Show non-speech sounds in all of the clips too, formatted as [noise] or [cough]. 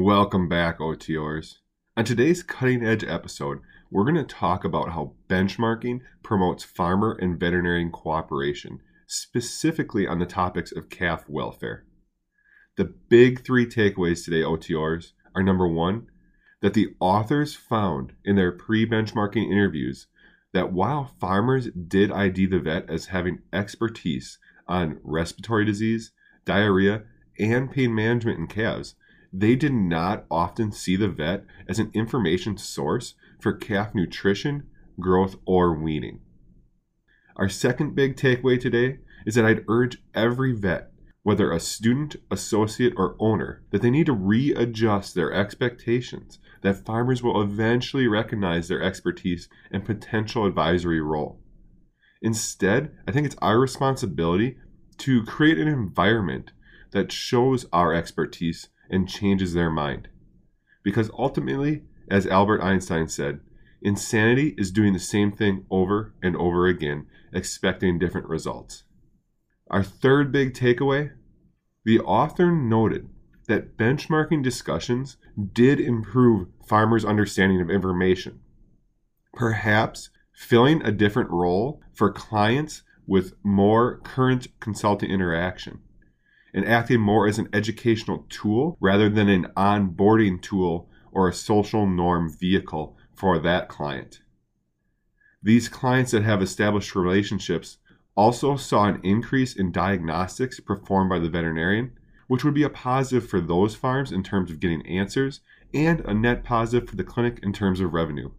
Welcome back, OTOers. On today's cutting edge episode, we're going to talk about how benchmarking promotes farmer and veterinarian cooperation, specifically on the topics of calf welfare. The big three takeaways today, OTOers, are number one, that the authors found in their pre benchmarking interviews that while farmers did ID the vet as having expertise on respiratory disease, diarrhea, and pain management in calves, they did not often see the vet as an information source for calf nutrition, growth, or weaning. Our second big takeaway today is that I'd urge every vet, whether a student, associate, or owner, that they need to readjust their expectations that farmers will eventually recognize their expertise and potential advisory role. Instead, I think it's our responsibility to create an environment that shows our expertise and changes their mind. Because ultimately, as Albert Einstein said, insanity is doing the same thing over and over again, expecting different results. Our third big takeaway the author noted that benchmarking discussions did improve farmers' understanding of information. Perhaps filling a different role for clients with more current consulting interaction and acting more as an educational tool rather than an onboarding tool or a social norm vehicle for that client. These clients that have established relationships also saw an increase in diagnostics performed by the veterinarian, which would be a positive for those farms in terms of getting answers and a net positive for the clinic in terms of revenue.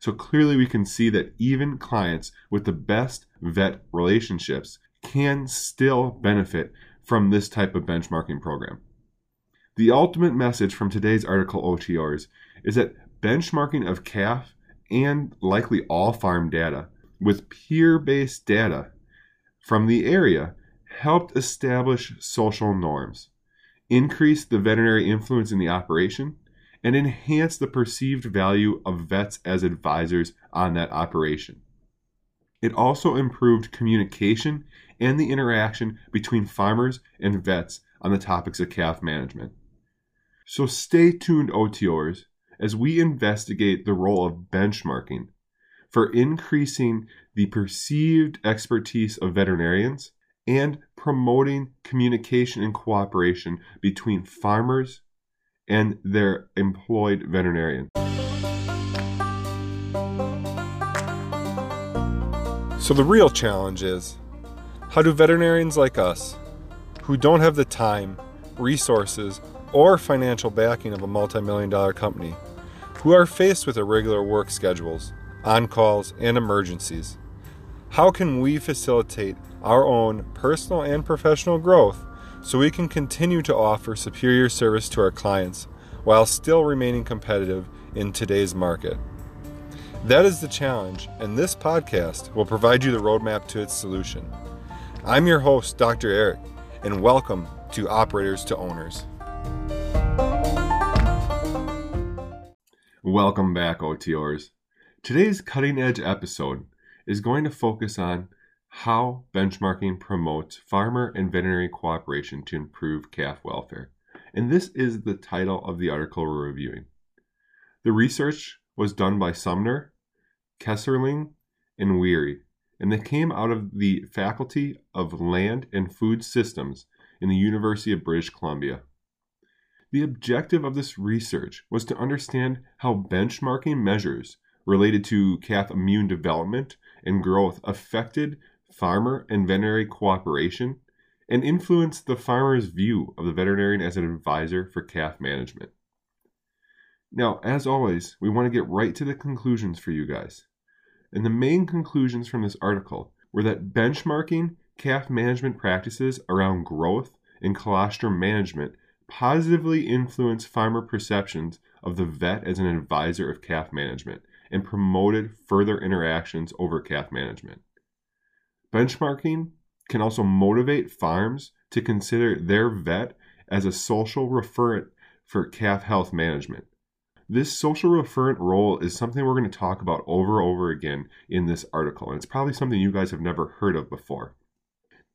So clearly, we can see that even clients with the best vet relationships can still benefit from this type of benchmarking program. The ultimate message from today's article, OTOers is that benchmarking of calf and likely all farm data with peer based data from the area helped establish social norms, increase the veterinary influence in the operation, and enhance the perceived value of vets as advisors on that operation. It also improved communication and the interaction between farmers and vets on the topics of calf management. So stay tuned, OTOers, as we investigate the role of benchmarking for increasing the perceived expertise of veterinarians and promoting communication and cooperation between farmers and their employed veterinarian. So, the real challenge is how do veterinarians like us, who don't have the time, resources, or financial backing of a multi million dollar company, who are faced with irregular work schedules, on calls, and emergencies, how can we facilitate our own personal and professional growth so we can continue to offer superior service to our clients while still remaining competitive in today's market? That is the challenge, and this podcast will provide you the roadmap to its solution. I'm your host, Dr. Eric, and welcome to Operators to Owners. Welcome back, OTOers. Today's cutting edge episode is going to focus on how benchmarking promotes farmer and veterinary cooperation to improve calf welfare. And this is the title of the article we're reviewing. The research was done by Sumner Keyserlingk, and Weary, and they came out of the Faculty of Land and Food Systems in the University of British Columbia. The objective of this research was to understand how benchmarking measures related to calf immune development and growth affected farmer and veterinary cooperation and influenced the farmer's view of the veterinarian as an advisor for calf management. Now, as always, we want to get right to the conclusions for you guys. And the main conclusions from this article were that benchmarking calf management practices around growth and colostrum management positively influenced farmer perceptions of the vet as an advisor of calf management and promoted further interactions over calf management. Benchmarking can also motivate farms to consider their vet as a social referent for calf health management. This social referent role is something we're going to talk about over and over again in this article, and it's probably something you guys have never heard of before.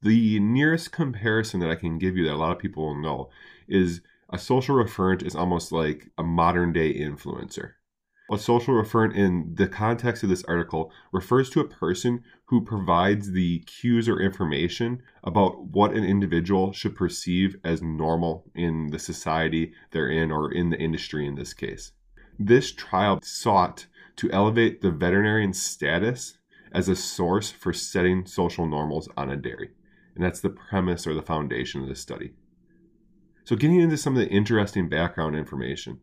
The nearest comparison that I can give you that a lot of people will know is a social referent is almost like a modern day influencer. A social referent, in the context of this article, refers to a person who provides the cues or information about what an individual should perceive as normal in the society they're in or in the industry in this case. This trial sought to elevate the veterinarian's status as a source for setting social normals on a dairy. And that's the premise or the foundation of this study. So, getting into some of the interesting background information.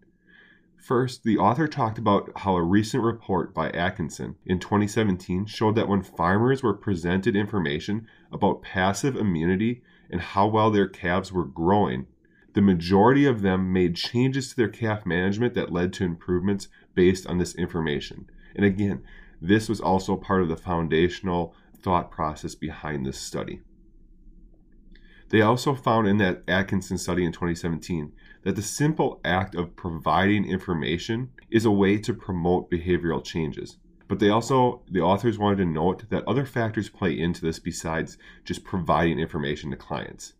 First, the author talked about how a recent report by Atkinson in 2017 showed that when farmers were presented information about passive immunity and how well their calves were growing, the majority of them made changes to their calf management that led to improvements based on this information. And again, this was also part of the foundational thought process behind this study. They also found in that Atkinson study in 2017 that the simple act of providing information is a way to promote behavioral changes. But they also, the authors wanted to note that other factors play into this besides just providing information to clients.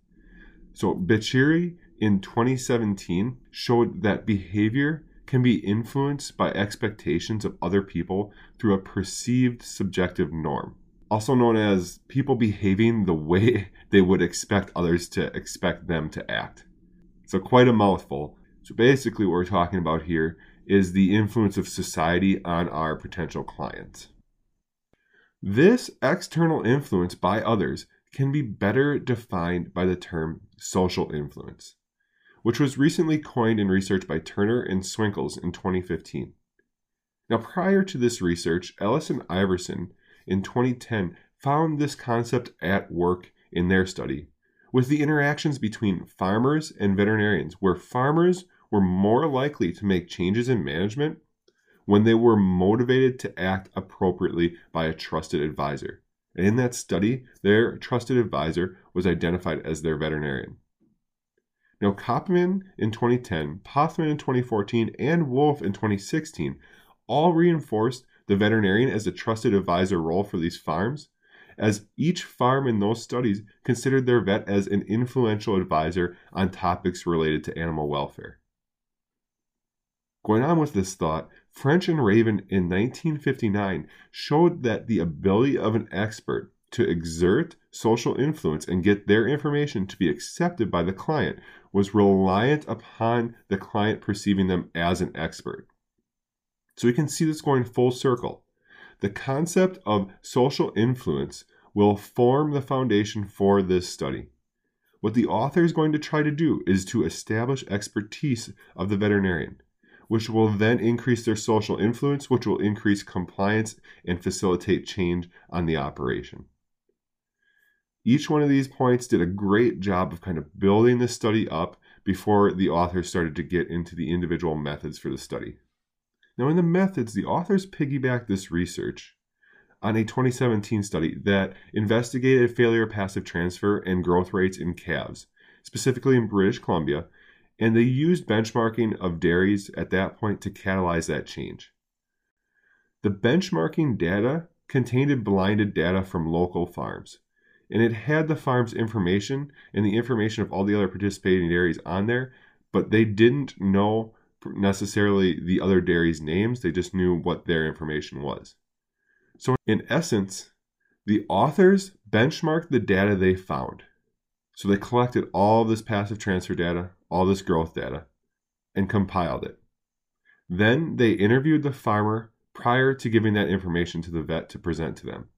So Bicchieri in 2017 showed that behavior can be influenced by expectations of other people through a perceived subjective norm, also known as people behaving the [laughs] way they would expect others to expect them to act. So, quite a mouthful. So, basically, what we're talking about here is the influence of society on our potential clients. This external influence by others can be better defined by the term social influence, which was recently coined in research by Turner and Swinkels in 2015. Now, prior to this research, Ellis and Iverson in 2010 found this concept at work in their study with the interactions between farmers and veterinarians, where farmers were more likely to make changes in management when they were motivated to act appropriately by a trusted advisor. And in that study, their trusted advisor was identified as their veterinarian. Now, Kopman in 2010, Pothman in 2014, and Wolf in 2016 all reinforced the veterinarian as a trusted advisor role for these farms as each farm in those studies considered their vet as an influential advisor on topics related to animal welfare. Going on with this thought, French and Raven in 1959 showed that the ability of an expert to exert social influence and get their information to be accepted by the client was reliant upon the client perceiving them as an expert. So we can see this going full circle. The concept of social influence will form the foundation for this study. What the author is going to try to do is to establish expertise of the veterinarian, which will then increase their social influence, which will increase compliance and facilitate change on the operation. Each one of these points did a great job of kind of building the study up before the author started to get into the individual methods for the study. Now, in the methods, the authors piggyback this research on a 2017 study that investigated failure passive transfer and growth rates in calves, specifically in British Columbia, and they used benchmarking of dairies at that point to catalyze that change. The benchmarking data contained blinded data from local farms, and it had the farm's information and the information of all the other participating dairies on there, but they didn't know necessarily the other dairies' names, they just knew what their information was. So, in essence, the authors benchmarked the data they found. So, they collected all this passive transfer data, all this growth data, and compiled it. Then they interviewed the farmer prior to giving that information to the vet to present to them.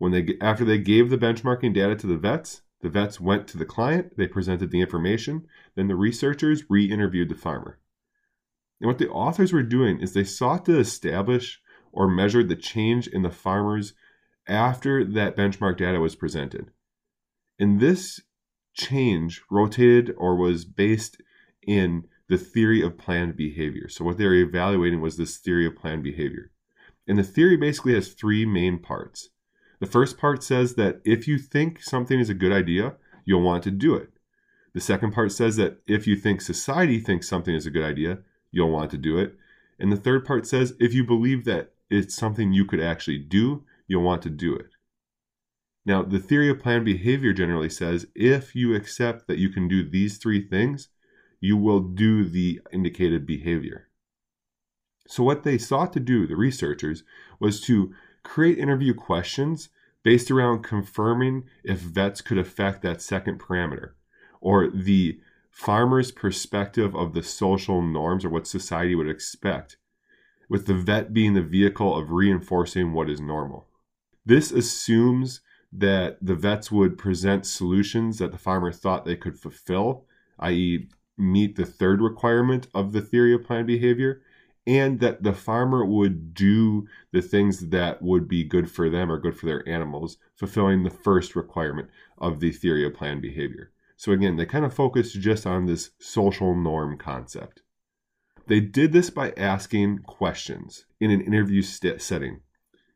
When they after they gave the benchmarking data to the vets, the vets went to the client, they presented the information, then the researchers re-interviewed the farmer. And what the authors were doing is they sought to establish or measure the change in the farmers after that benchmark data was presented. And this change rotated or was based in the theory of planned behavior. So, what they were evaluating was this theory of planned behavior. And the theory basically has three main parts. The first part says that if you think something is a good idea, you'll want to do it. The second part says that if you think society thinks something is a good idea, you'll want to do it. And the third part says if you believe that it's something you could actually do, you'll want to do it. Now, the theory of planned behavior generally says if you accept that you can do these three things, you will do the indicated behavior. So, what they sought to do, the researchers, was to create interview questions based around confirming if vets could affect that second parameter or the farmer's perspective of the social norms or what society would expect, with the vet being the vehicle of reinforcing what is normal. This assumes that the vets would present solutions that the farmer thought they could fulfill, i.e., meet the third requirement of the theory of planned behavior, and that the farmer would do the things that would be good for them or good for their animals, fulfilling the first requirement of the theory of planned behavior. So again, they kind of focused just on this social norm concept. They did this by asking questions in an interview st- setting.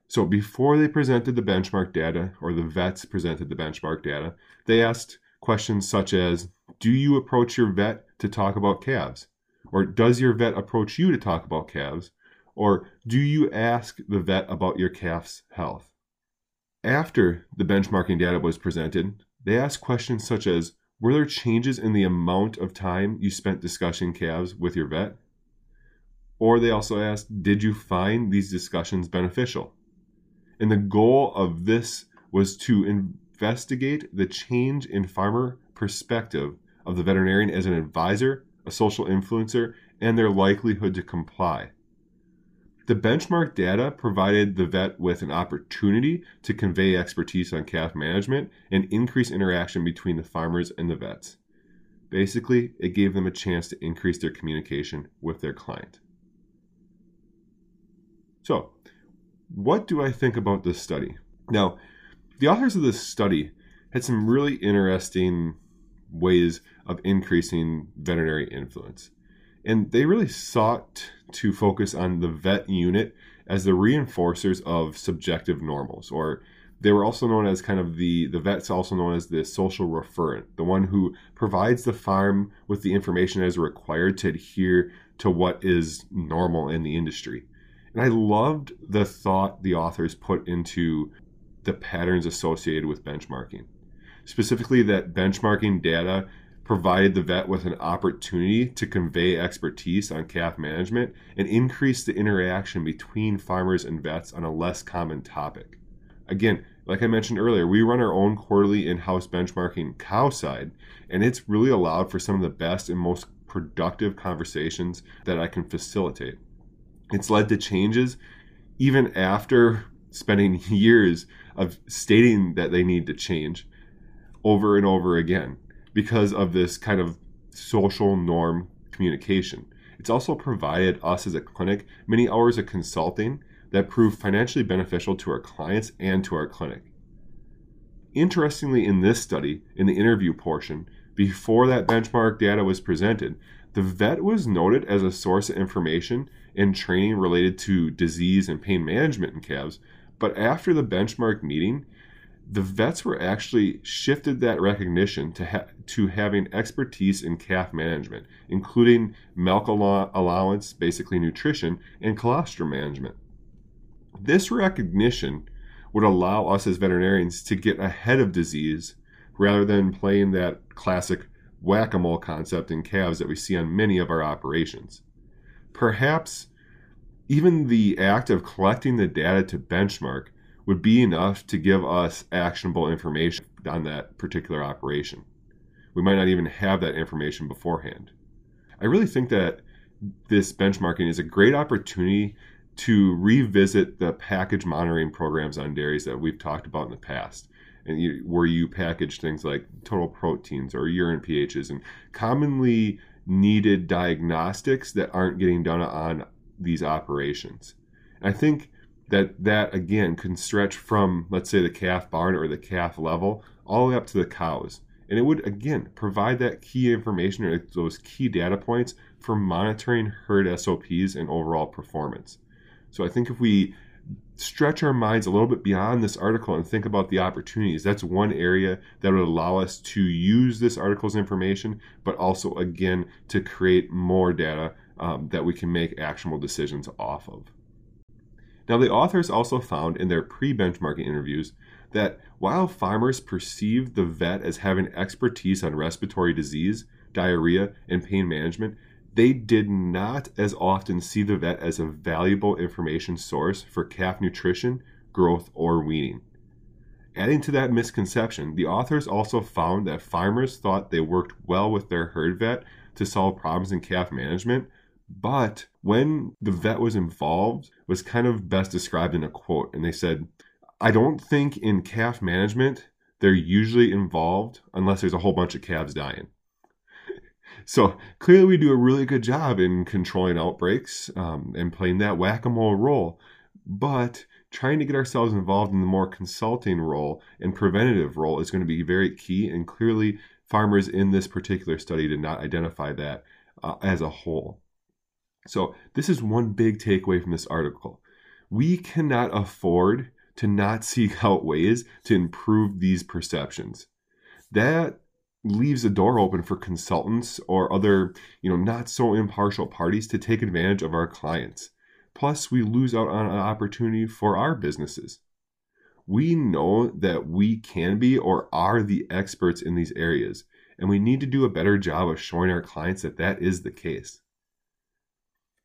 So before they presented the benchmark data, or the vets presented the benchmark data, they asked questions such as Do you approach your vet to talk about calves? Or does your vet approach you to talk about calves? Or do you ask the vet about your calf's health? After the benchmarking data was presented, they asked questions such as Were there changes in the amount of time you spent discussing calves with your vet? Or they also asked Did you find these discussions beneficial? And the goal of this was to investigate the change in farmer perspective of the veterinarian as an advisor a social influencer, and their likelihood to comply. The benchmark data provided the vet with an opportunity to convey expertise on calf management and increase interaction between the farmers and the vets. Basically, it gave them a chance to increase their communication with their client. So, what do I think about this study? Now, the authors of this study had some really interesting ways of increasing veterinary influence. And they really sought to focus on the vet unit as the reinforcers of subjective normals, or they were also known as kind of the the vets also known as the social referent the one who provides the farm with the information as required to adhere to what is normal in the industry and i loved the thought the authors put into the patterns associated with benchmarking specifically that benchmarking data provided the vet with an opportunity to convey expertise on calf management and increase the interaction between farmers and vets on a less common topic. Again, like I mentioned earlier, we run our own quarterly in house benchmarking cow side, and it's really allowed for some of the best and most productive conversations that I can facilitate. It's led to changes even after spending [laughs] years of stating that they need to change over and over again because of this kind of social norm communication. It's also provided us as a clinic many hours of consulting that prove financially beneficial to our clients and to our clinic. Interestingly, in this study, in the interview portion, before that benchmark data was presented, the vet was noted as a source of information and training related to disease and pain management in calves. But after the benchmark meeting, the vets were actually shifted that recognition to ha- to having expertise in calf management, including milk allow- allowance, basically nutrition, and colostrum management. This recognition would allow us as veterinarians to get ahead of disease rather than playing that classic whack-a-mole concept in calves that we see on many of our operations. Perhaps even the act of collecting the data to benchmark would be enough to give us actionable information on that particular operation. We might not even have that information beforehand. I really think that this benchmarking is a great opportunity to revisit the package monitoring programs on dairies that we've talked about in the past and you, where you package things like total proteins or urine pHs and commonly needed diagnostics that aren't getting done on these operations. And I think that that again can stretch from let's say the calf barn or the calf level all the way up to the cows and it would again provide that key information or those key data points for monitoring herd SOPs and overall performance. So I think if we stretch our minds a little bit beyond this article and think about the opportunities, that's one area that would allow us to use this article's information, but also again to create more data um, that we can make actionable decisions off of. Now, the authors also found in their pre benchmarking interviews that while farmers perceived the vet as having expertise on respiratory disease, diarrhea, and pain management, they did not as often see the vet as a valuable information source for calf nutrition, growth, or weaning. Adding to that misconception, the authors also found that farmers thought they worked well with their herd vet to solve problems in calf management, but when the vet was involved was kind of best described in a quote and they said, "I don't think in calf management they're usually involved unless there's a whole bunch of calves dying." [laughs] So clearly, we do a really good job in controlling outbreaks um, and playing that whack a mole role. But trying to get ourselves involved in the more consulting role and preventative role is going to be very key. And clearly, farmers in this particular study did not identify that uh, as a whole. So, this is one big takeaway from this article. We cannot afford to not [laughs] seek out ways to improve these perceptions. That leaves a door open for consultants or other, you know, not so impartial parties to take advantage of our clients. Plus, we lose out on an opportunity for our businesses. We know that we can be or are the experts in these areas, and we need to do a better job of showing our clients that that is the case.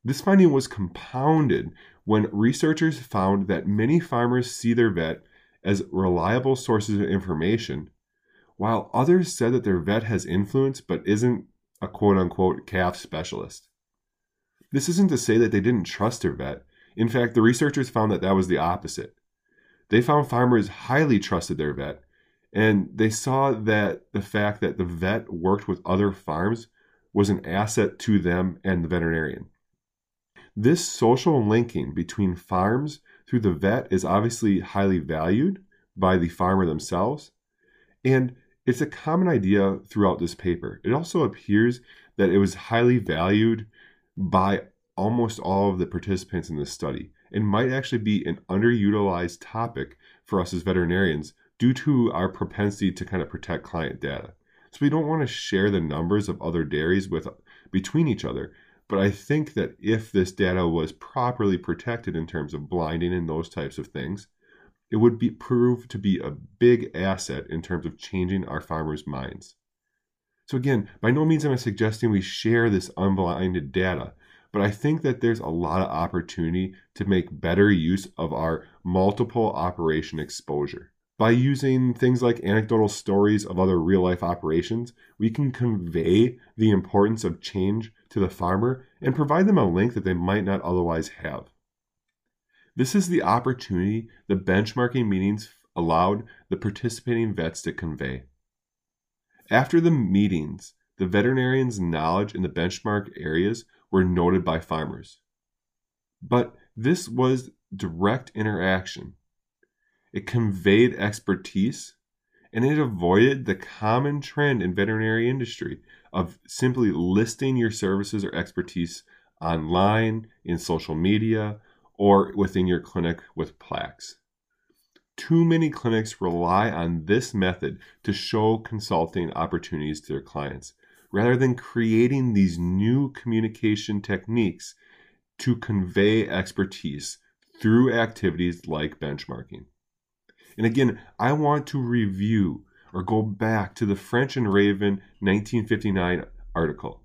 This finding was compounded when researchers found that many farmers see their vet as reliable sources of information while others said that their vet has influence but isn't a quote unquote calf specialist. This isn't to say that they didn't trust their vet. In fact, the researchers found that that was the opposite. They found farmers highly trusted their vet, and they saw that the fact that the vet worked with other farms was an asset to them and the veterinarian. This social linking between farms through the vet is obviously highly valued by the farmer themselves, and it's a common idea throughout this paper. It also appears that it was highly valued by almost all of the participants in this study and might actually be an underutilized topic for us as veterinarians due to our propensity to kind of protect client data. So we don't want to share the numbers of other dairies with between each other, but I think that if this data was properly protected in terms of blinding and those types of things, it would be prove to be a big asset in terms of changing our farmers' minds. So again, by no means am I suggesting we share this unblinded data, but I think that there's a lot of opportunity to make better use of our multiple operation exposure. By using things like anecdotal stories of other real life operations, we can convey the importance of change to the farmer and provide them a link that they might not otherwise have. This is the opportunity the benchmarking meetings allowed the participating vets to convey. After the meetings, the veterinarian's knowledge in the benchmark areas were noted by farmers. But this was direct interaction. It conveyed expertise and it avoided the common trend in veterinary industry of simply listing your services or expertise online, in social media, or within your clinic with plaques. Too many clinics rely on this method to show consulting opportunities to their clients, rather than creating these new communication techniques to convey expertise through activities like benchmarking. And again, I want to review or go back to the French and Raven 1959 article.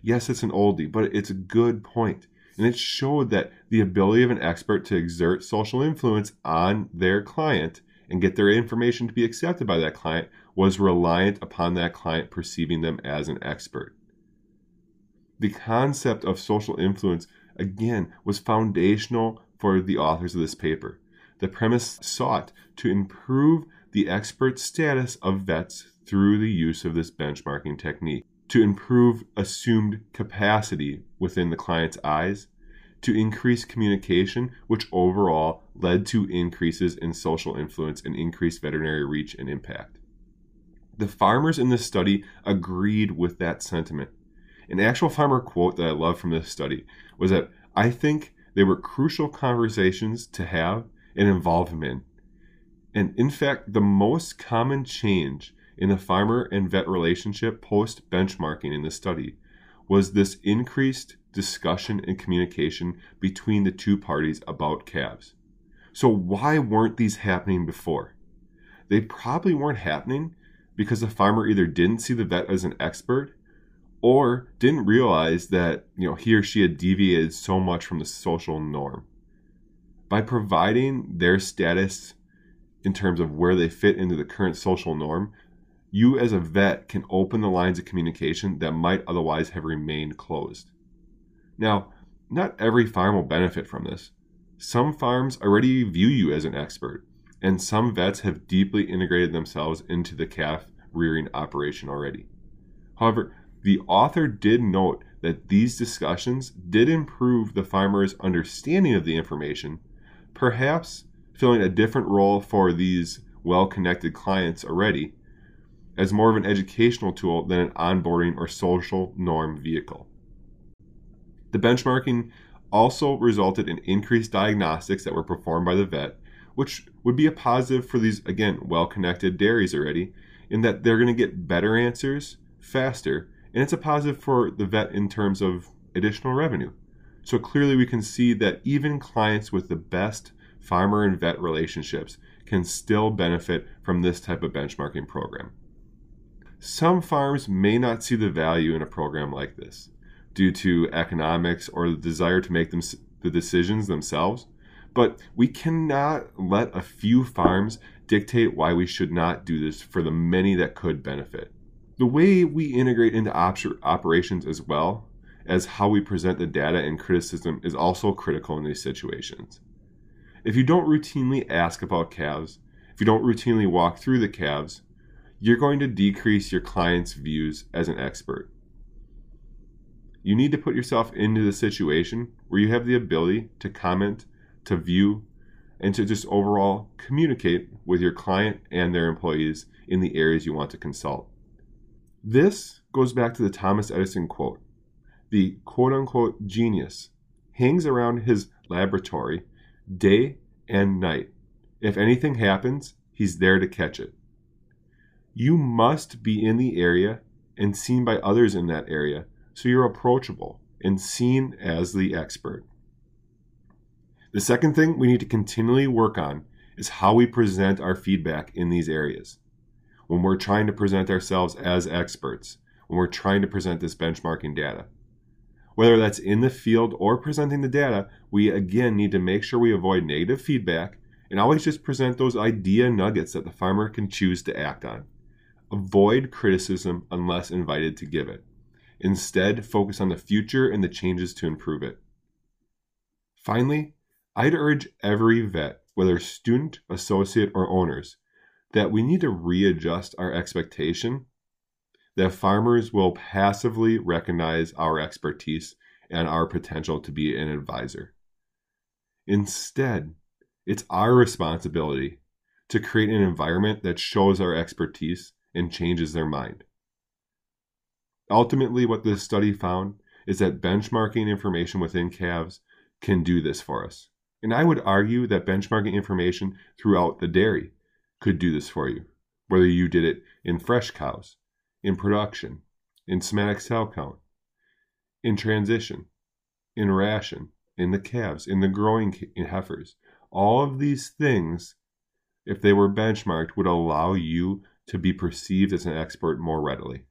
Yes, it's an oldie, but it's a good point. And it showed that the ability of an expert to exert social influence on their client and get their information to be accepted by that client was reliant upon that client perceiving them as an expert. The concept of social influence, again, was foundational for the authors of this paper. The premise sought to improve the expert status of vets through the use of this benchmarking technique to improve assumed capacity within the client's eyes, to increase communication, which overall led to increases in social influence and increased veterinary reach and impact. The farmers in this study agreed with that sentiment. An actual farmer quote that I love from this study was that I think they were crucial conversations to have and involve him in. And in fact, the most common change in the farmer and vet relationship post benchmarking in the study was this increased discussion and communication between the two parties about calves. So, why weren't these happening before? They probably weren't happening because the farmer either didn't see the vet as an expert or didn't realize that you know he or she had deviated so much from the social norm. By providing their status in terms of where they fit into the current social norm, you as a vet can open the lines of communication that might otherwise have remained closed. Now, not every farm will benefit from this. Some farms already view you as an expert, and some vets have deeply integrated themselves into the calf rearing operation already. However, the author did note that these discussions did improve the farmer's understanding of the information, perhaps filling a different role for these well connected clients already, as more of an educational tool than an onboarding or social norm vehicle. The benchmarking also resulted in increased diagnostics that were performed by the vet, which would be a positive for these, again, well connected dairies already, in that they're going to get better answers faster and it's a positive for the vet in terms of additional revenue. So clearly, we can see that even clients with the best farmer and vet relationships can still benefit from this type of benchmarking program. Some farms may not see the value in a program like this due to economics or the desire to make them the decisions themselves, but we cannot let a few farms dictate why we should not do this for the many that could benefit the way we integrate into op- operations as well as how we present the data and criticism is also critical in these situations. If you don't routinely ask about calves, if you don't routinely walk through the calves, you're going to decrease your client's views as an expert. You need to put yourself into the situation where you have the ability to comment, to view, and to just overall communicate with your client and their employees in the areas you want to consult. This goes back to the Thomas Edison quote the quote unquote genius hangs around his laboratory day and night. If anything happens, he's there to catch it. You must be in the area and seen by others in that area so you're approachable and seen as the expert. The second thing we need to continually work on is how we present our feedback in these areas when we're trying to present ourselves as experts, when we're trying to present this benchmarking data. Whether that's in the field or presenting the data, we again need to make sure we avoid negative feedback and always just present those idea nuggets that the farmer can choose to act on. Avoid criticism unless invited to give it. Instead, focus on the future and the changes to improve it. Finally, I'd urge every vet, whether student, associate, or owners, that we need to readjust our expectation that farmers will passively recognize our expertise and our potential to be an advisor. Instead, it's our responsibility to create an environment that shows our expertise and changes their mind. Ultimately, what this study found is that benchmarking information within calves can do this for us. And I would argue that benchmarking information throughout the dairy could do this for you, whether you did it in fresh cows, in production, in somatic cell count, in transition, in ration, in the calves, in the growing in heifers. All of these things, if they were benchmarked, would allow you to be perceived as an expert more readily.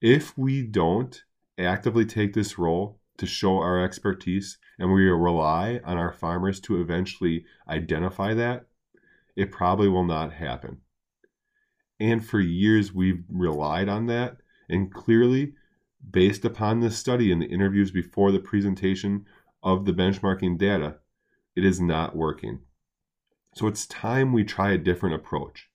If we don't actively take this role to show our expertise and we rely on our farmers to eventually identify that, it probably will not happen. And for years, we've relied on that. And clearly, based upon this study and the interviews before the presentation of the benchmarking data, it is not working. So it's time we try a different approach.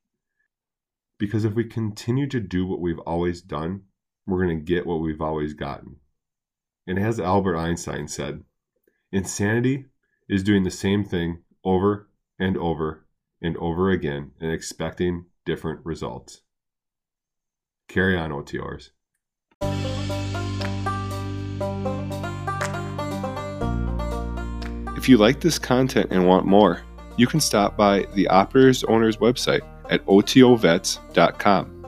Because if we continue to do what we've always done, we're going to get what we've always gotten. And as Albert Einstein said, insanity is doing the same thing over and over and over again and expecting different results. Carry on, OTOers. If you like this content and want more, you can stop by the Operators Owner's website at otovets.com.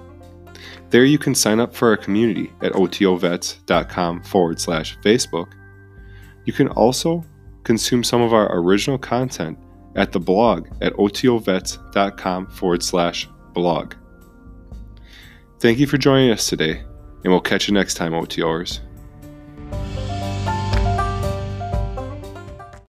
There you can sign up for our community at otovets.com forward slash Facebook. You can also consume some of our original content at the blog at otovets.com forward slash blog. Thank you for joining us today. And we'll catch you next time, OTOers.